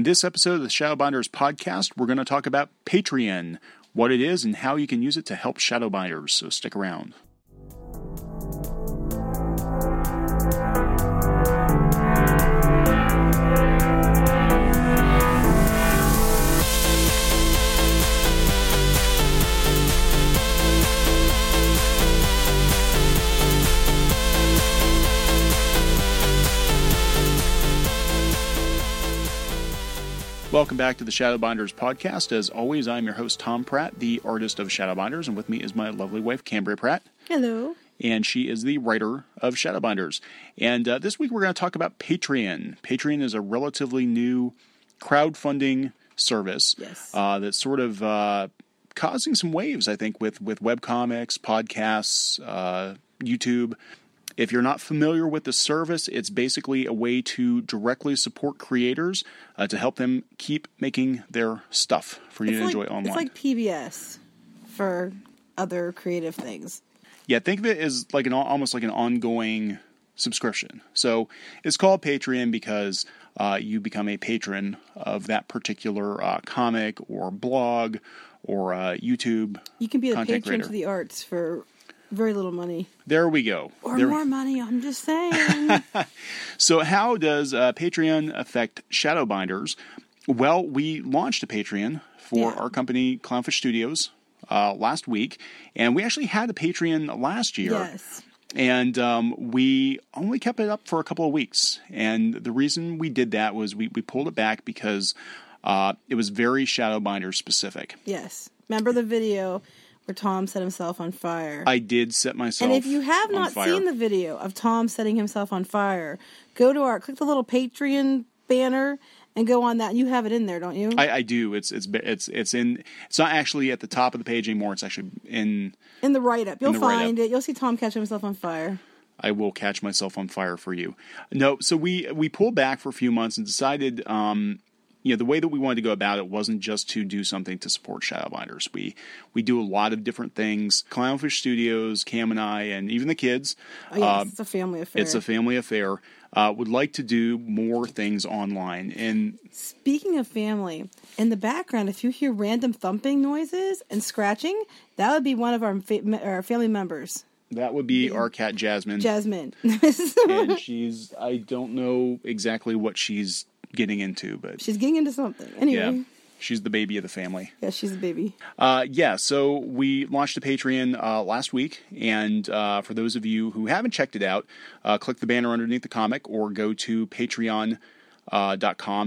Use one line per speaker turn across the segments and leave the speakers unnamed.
In this episode of the Shadowbinders podcast, we're going to talk about Patreon, what it is, and how you can use it to help Shadowbinders. So stick around. Welcome back to the Shadowbinders podcast. As always, I'm your host, Tom Pratt, the artist of Shadowbinders, and with me is my lovely wife, Cambria Pratt.
Hello.
And she is the writer of Shadowbinders. And uh, this week we're going to talk about Patreon. Patreon is a relatively new crowdfunding service
Yes.
uh, that's sort of uh, causing some waves, I think, with, with webcomics, podcasts, uh, YouTube. If you're not familiar with the service, it's basically a way to directly support creators uh, to help them keep making their stuff for you
It's
to
like,
enjoy online.
It's like PBS for other creative things.
yeah, think of it as like an almost like an ongoing subscription. So it's called Patreon because uh, you become a patron of that particular uh, comic or blog or uh, YouTube.
You can be a patron
creator.
to the arts for very little money.
There we go.
Or
There-
more money, I'm just saying.
So, how does uh, Patreon affect Shadowbinders? Well, we launched a Patreon for
Yeah.
our company, Clownfish Studios, uh, last week, and we actually had a Patreon last year.
yes.
And um, we only kept it up for a couple of weeks. And the reason we did that was we, we pulled it back because uh, it was very Shadowbinder specific.
Yes. Remember the video where Tom set himself on fire?
I did set myself.
and if you have not
fire.
seen the video of Tom setting himself on fire, go to our click the little Patreon banner and go on that. You have it in there, don't you?
I, I do. It's it's it's it's in. It's not actually at the top of the page anymore. It's actually in.
in the write up. You'll
the write-up.
find it. You'll see Tom catch himself on fire.
I will catch myself on fire for you. No, so we we pulled back for a few months and decided, um, you know, the way that we wanted to go about it wasn't just to do something to support Shadowbinders. We we do a lot of different things. Clownfish Studios, Cam and I, and even the kids.
Oh, yes,
uh,
it's a family affair.
it's a family affair. Uh, would like to do more things online, and
Speaking of family, in the background, if you hear random thumping noises and scratching, that would be one of our, fa- our family members,
that would be our cat Jasmine.
Jasmine.
and she's I don't know exactly what she's getting into, but
she's getting into something. Anyway,
yeah, she's the baby of the family.
yeah, she's a baby.
Uh, yeah, so we launched a Patreon uh, last week, and uh, for those of you who haven't checked it out, uh, click the banner underneath the comic or go to patreon.com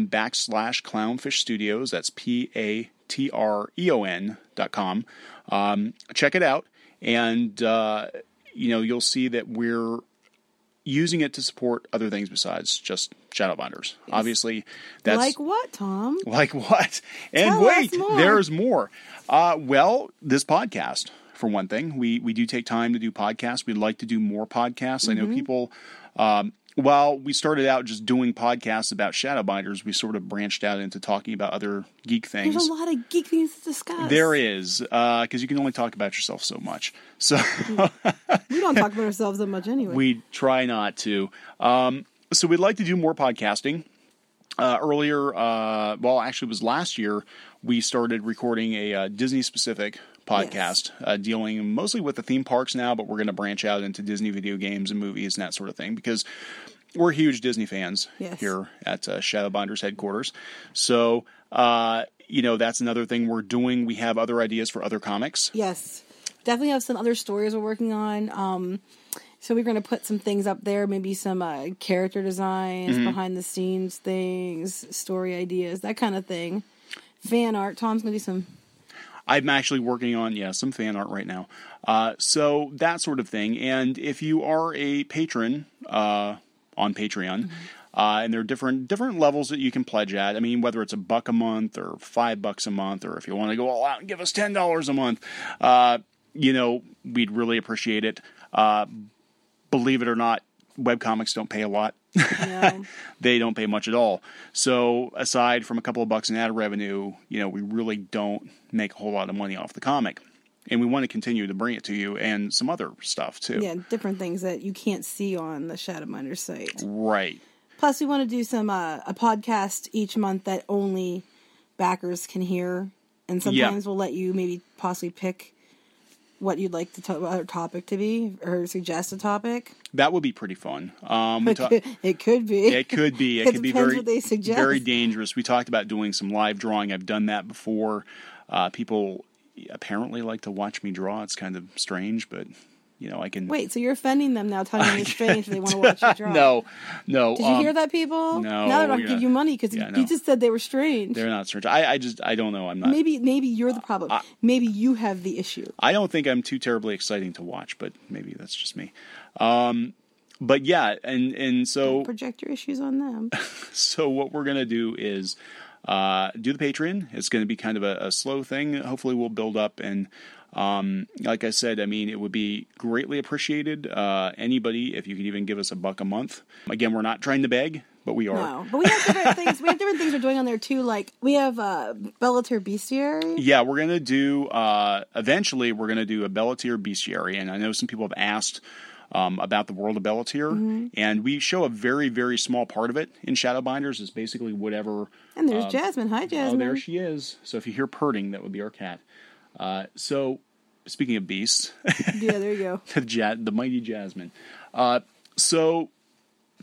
backslash clownfish studios. That's P A T R E O N dot com. Um, check it out, and uh, you know you'll see that we're using it to support other things besides just Shadowbinders. Obviously, that's
like what, Tom?
like what? And
Tell
wait,
more.
there's more. Uh, well, this podcast, for one thing, we we do take time to do podcasts. We'd like to do more podcasts. I know
Mm-hmm.
people. Um, while we started out just doing podcasts about Shadowbinders, we sort of branched out into talking about other geek things.
There's a lot of geek things to discuss.
There is, because you can only talk about yourself so much. So
We don't talk about ourselves that much anyway.
we try not to. Um, so we'd like to do more podcasting. Uh, earlier, uh, well, actually, it was last year, we started recording a uh, Disney specific podcast uh, dealing mostly with the theme parks now, but we're going to branch out into Disney video games and movies and that sort of thing because we're huge Disney fans
Yes.
here at uh, Shadowbinders headquarters. So, uh, you know, that's another thing we're doing. We have other ideas for other comics.
yes, definitely have some other stories we're working on. Um, so we're going to put some things up there, maybe some uh, character designs,
Mm-hmm.
behind the scenes things, story ideas, that kind of thing. Fan art. Tom's going to do some.
I'm actually working on yeah some fan art right now. Uh, so that sort of thing. And if you are a patron uh, on Patreon, uh, and there are different different levels that you can pledge at. I mean, whether it's a buck a month or five bucks a month, or if you want to go all out and give us ten dollars a month, uh, you know, we'd really appreciate it. Uh, believe it or not, webcomics don't pay a lot. They don't pay much at all. So aside from a couple of bucks in ad revenue, you know, we really don't make a whole lot of money off the comic. And we want to continue to bring it to you and some other stuff too.
yeah, different things that you can't see on the Shadowbinder site.
Right.
Plus, we want to do some uh, a podcast each month that only backers can hear, and sometimes we'll let you maybe possibly pick what you'd like the to- topic to be or suggest a topic.
That would be pretty fun. Um,
It
ta-
could, it could be.
it could be. It,
It
could be very,
what they suggest.
very dangerous. We talked about doing some live drawing. I've done that before. Uh, people apparently like to watch me draw. It's kind of strange, but you know, I can.
Wait, so you're offending them now, telling them it's strange they want to watch you draw?
No, no.
Did you
um,
hear that, people?
no,
Now they're not
yeah.
give you money because
Yeah,
you,
no.
you just said they were strange.
They're not strange. I, I just, I don't know. I'm not.
Maybe, maybe you're the problem. maybe you have the issue.
I don't think I'm too terribly exciting to watch, but maybe that's just me. Um, but yeah, and and so
Project your issues on them.
so what we're gonna do is uh, do the Patreon. It's going to be kind of a, a slow thing. Hopefully, we'll build up and. Um, like I said, I mean, it would be greatly appreciated. Uh, anybody, if you could even give us a buck a month. Again, we're not trying to beg, but we are.
No, but we have different things. We have different things we're doing on there too. Like we have uh, Bellatir Bestiary.
Yeah, we're gonna do. Uh, eventually, we're gonna do a Bellatir bestiary, and I know some people have asked um, about the world of Bellatir,
Mm-hmm.
and we show a very, very small part of it in Shadowbinders. It's basically whatever.
And there's Jasmine. Hi,
Oh,
Jasmine.
there she is. So if you hear purring, that would be our cat. Uh, so speaking of beasts,
yeah, there you go.
the, ja- the mighty Jasmine. Uh, so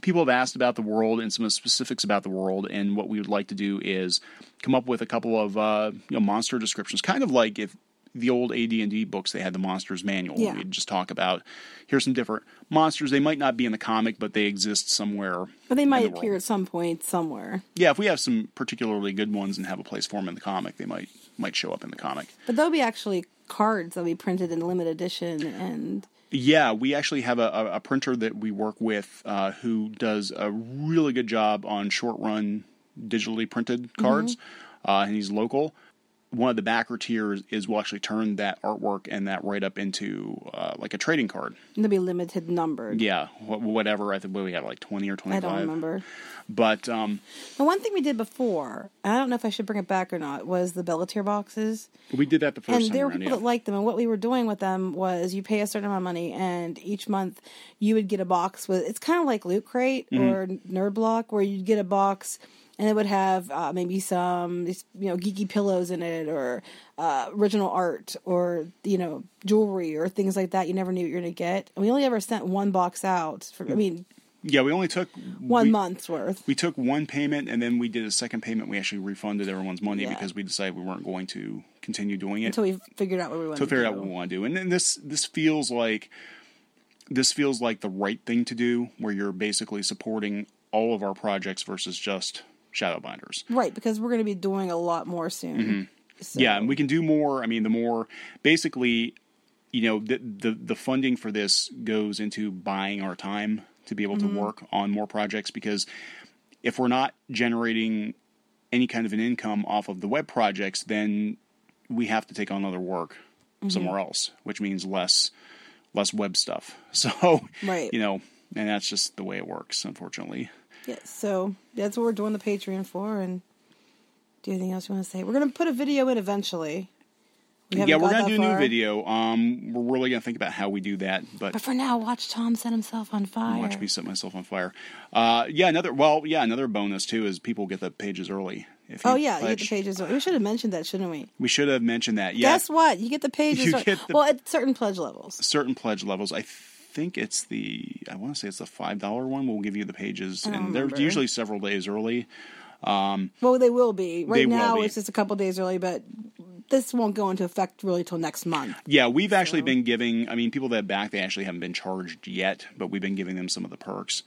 people have asked about the world and some of the specifics about the world, and what we would like to do is come up with a couple of uh, you know monster descriptions, kind of like if the old AD&D books they had the monsters manual.
Yeah.
We'd just talk about here's some different monsters. They might not be in the comic, but they exist somewhere.
But they might
the
appear
world.
at some point somewhere.
Yeah, if we have some particularly good ones and have a place for them in the comic, they might might show up in the comic.
But there'll be actually cards that'll be printed in limited edition, and
Yeah, we actually have a, a, a printer that we work with uh, who does a really good job on short run digitally printed cards, uh, and he's local. One of the backer tiers is we'll actually turn that artwork and that write up into uh, like a trading card.
they'll be limited numbered.
Yeah, wh- whatever. I think what we had like twenty or twenty
I don't remember.
But um,
The one thing we did before, and I don't know if I should bring it back or not, was the Bellatir boxes.
we did that the first
and
time
there were
around.
people
Yeah.
that liked them and what we were doing with them was you pay a certain amount of money and each month you would get a box with it's kind of like loot crate
Mm-hmm.
or nerd block where you'd get a box and it would have uh, maybe some you know geeky pillows in it or uh, original art or you know jewelry or things like that you never knew what you're going to get and we only ever sent one box out for i mean
yeah, we only took
one
we,
month's worth
We took one payment and then we did a second payment. We actually refunded everyone's money
Yeah.
because we decided we weren't going to continue doing it.
until we figured out what we wanted
to figure out
do.
what we want to do. And, and this this feels like this feels like the right thing to do, where you're basically supporting all of our projects versus just Shadowbinders.
right because we're going to be doing a lot more soon
Mm-hmm. Yeah, and we can do more. I mean, the more basically, you know, the the, the funding for this goes into buying our time to be able
Mm-hmm.
to work on more projects because if we're not generating any kind of an income off of the web projects, then we have to take on other work
Mm-hmm.
somewhere else, which means less less web stuff. So,
Right.
you know, and that's just the way it works, unfortunately.
Yeah, so that's what we're doing the Patreon for. And do you anything else you want to say? We're going to put a video in eventually. We
yeah, we're gonna do a new video. Um, we're really gonna think about how we do that, but
But for now, watch Tom set himself on fire.
Watch me set myself on fire. Uh, yeah, another well, yeah, another bonus too is people get the pages early. If
Oh yeah, you get the
pledge.
pages. We should have mentioned that, shouldn't we?
We should have mentioned that. Yeah,
Guess what? You get the pages.
You get the-
well, at certain pledge levels.
certain pledge levels. I think it's the I want to say it's the five dollar one. We'll give you the pages, and they're usually several days early.
Um, well, they will be. Right
They will
now,
be.
it's just a couple days early, but this won't go into effect really till next month.
Yeah, we've actually been giving. I mean, people that back they actually haven't been charged yet, but we've been giving them some of the perks.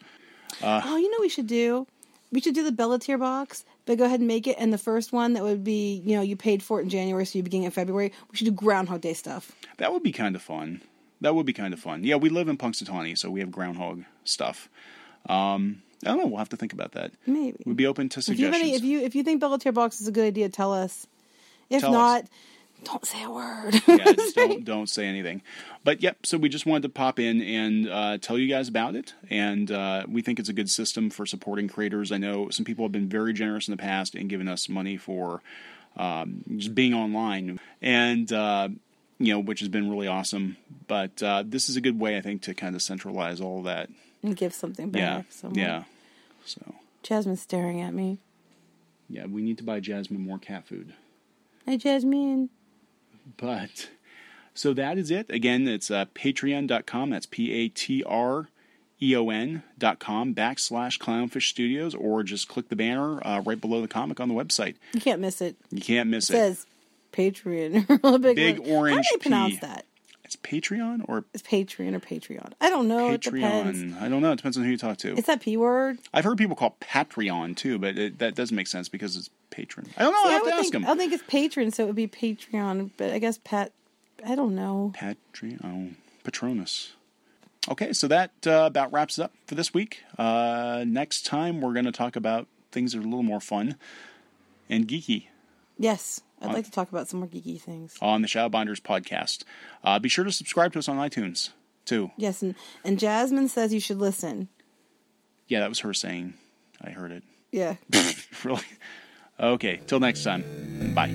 Uh, oh, you know what we should do? We should do the Bellatir box, but go ahead and make it. And the first one that would be, you know, you paid for it in January, so you begin in February. We should do Groundhog Day stuff.
That would be kind of fun. That would be kind of fun. Yeah, we live in Punxsutawney, so we have groundhog stuff. Um, I don't know. We'll have to think about that.
Maybe.
We'd be open to
If you,
suggestions.
any, if you if you think Bellatir box is a good idea, tell us. If
Tell us.
not, don't say a word.
yeah, don't don't say anything. But yep, so we just wanted to pop in and uh, tell you guys about it, and uh, we think it's a good system for supporting creators. I know some people have been very generous in the past and given us money for um, just being online, and uh, you know, which has been really awesome. But uh, this is a good way, I think, to kind of centralize all of that.
and give something back.
Yeah, yeah. So
Jasmine's staring at me.
Yeah, we need to buy Jasmine more cat food.
Hi, Jasmine.
But so that is it. Again, it's uh, patreon.com. That's P A T R E O N dot com backslash clownfish studios, or just click the banner uh, right below the comic on the website.
You can't miss it.
You can't miss
It
it.
says Patreon. big
Big
letter. How do they pronounce
P.
that?
It's Patreon or
It's Patreon or Patreon. I don't know. It.
Patreon. I don't know. It depends on who you talk to.
It's that P word.
I've heard people call Patreon too, but it, that doesn't make sense because it's patron. I don't know.
See,
I
I
have
would
to ask
think,
them.
I don't think it's patron, so it would be Patreon. But I guess Pat. I don't know.
Patreon, Patronus. Okay, so that uh, about wraps it up for this week. Uh, next time, we're going to talk about things that are a little more fun and geeky
Yes, I'd like to talk about some more geeky things.
on the Shadowbinders podcast. Uh, be sure to subscribe to us on iTunes too.
Yes, and and Jasmine says you should listen.
Yeah, that was her saying. I heard it.
Yeah.
really? Okay, till next time. Bye.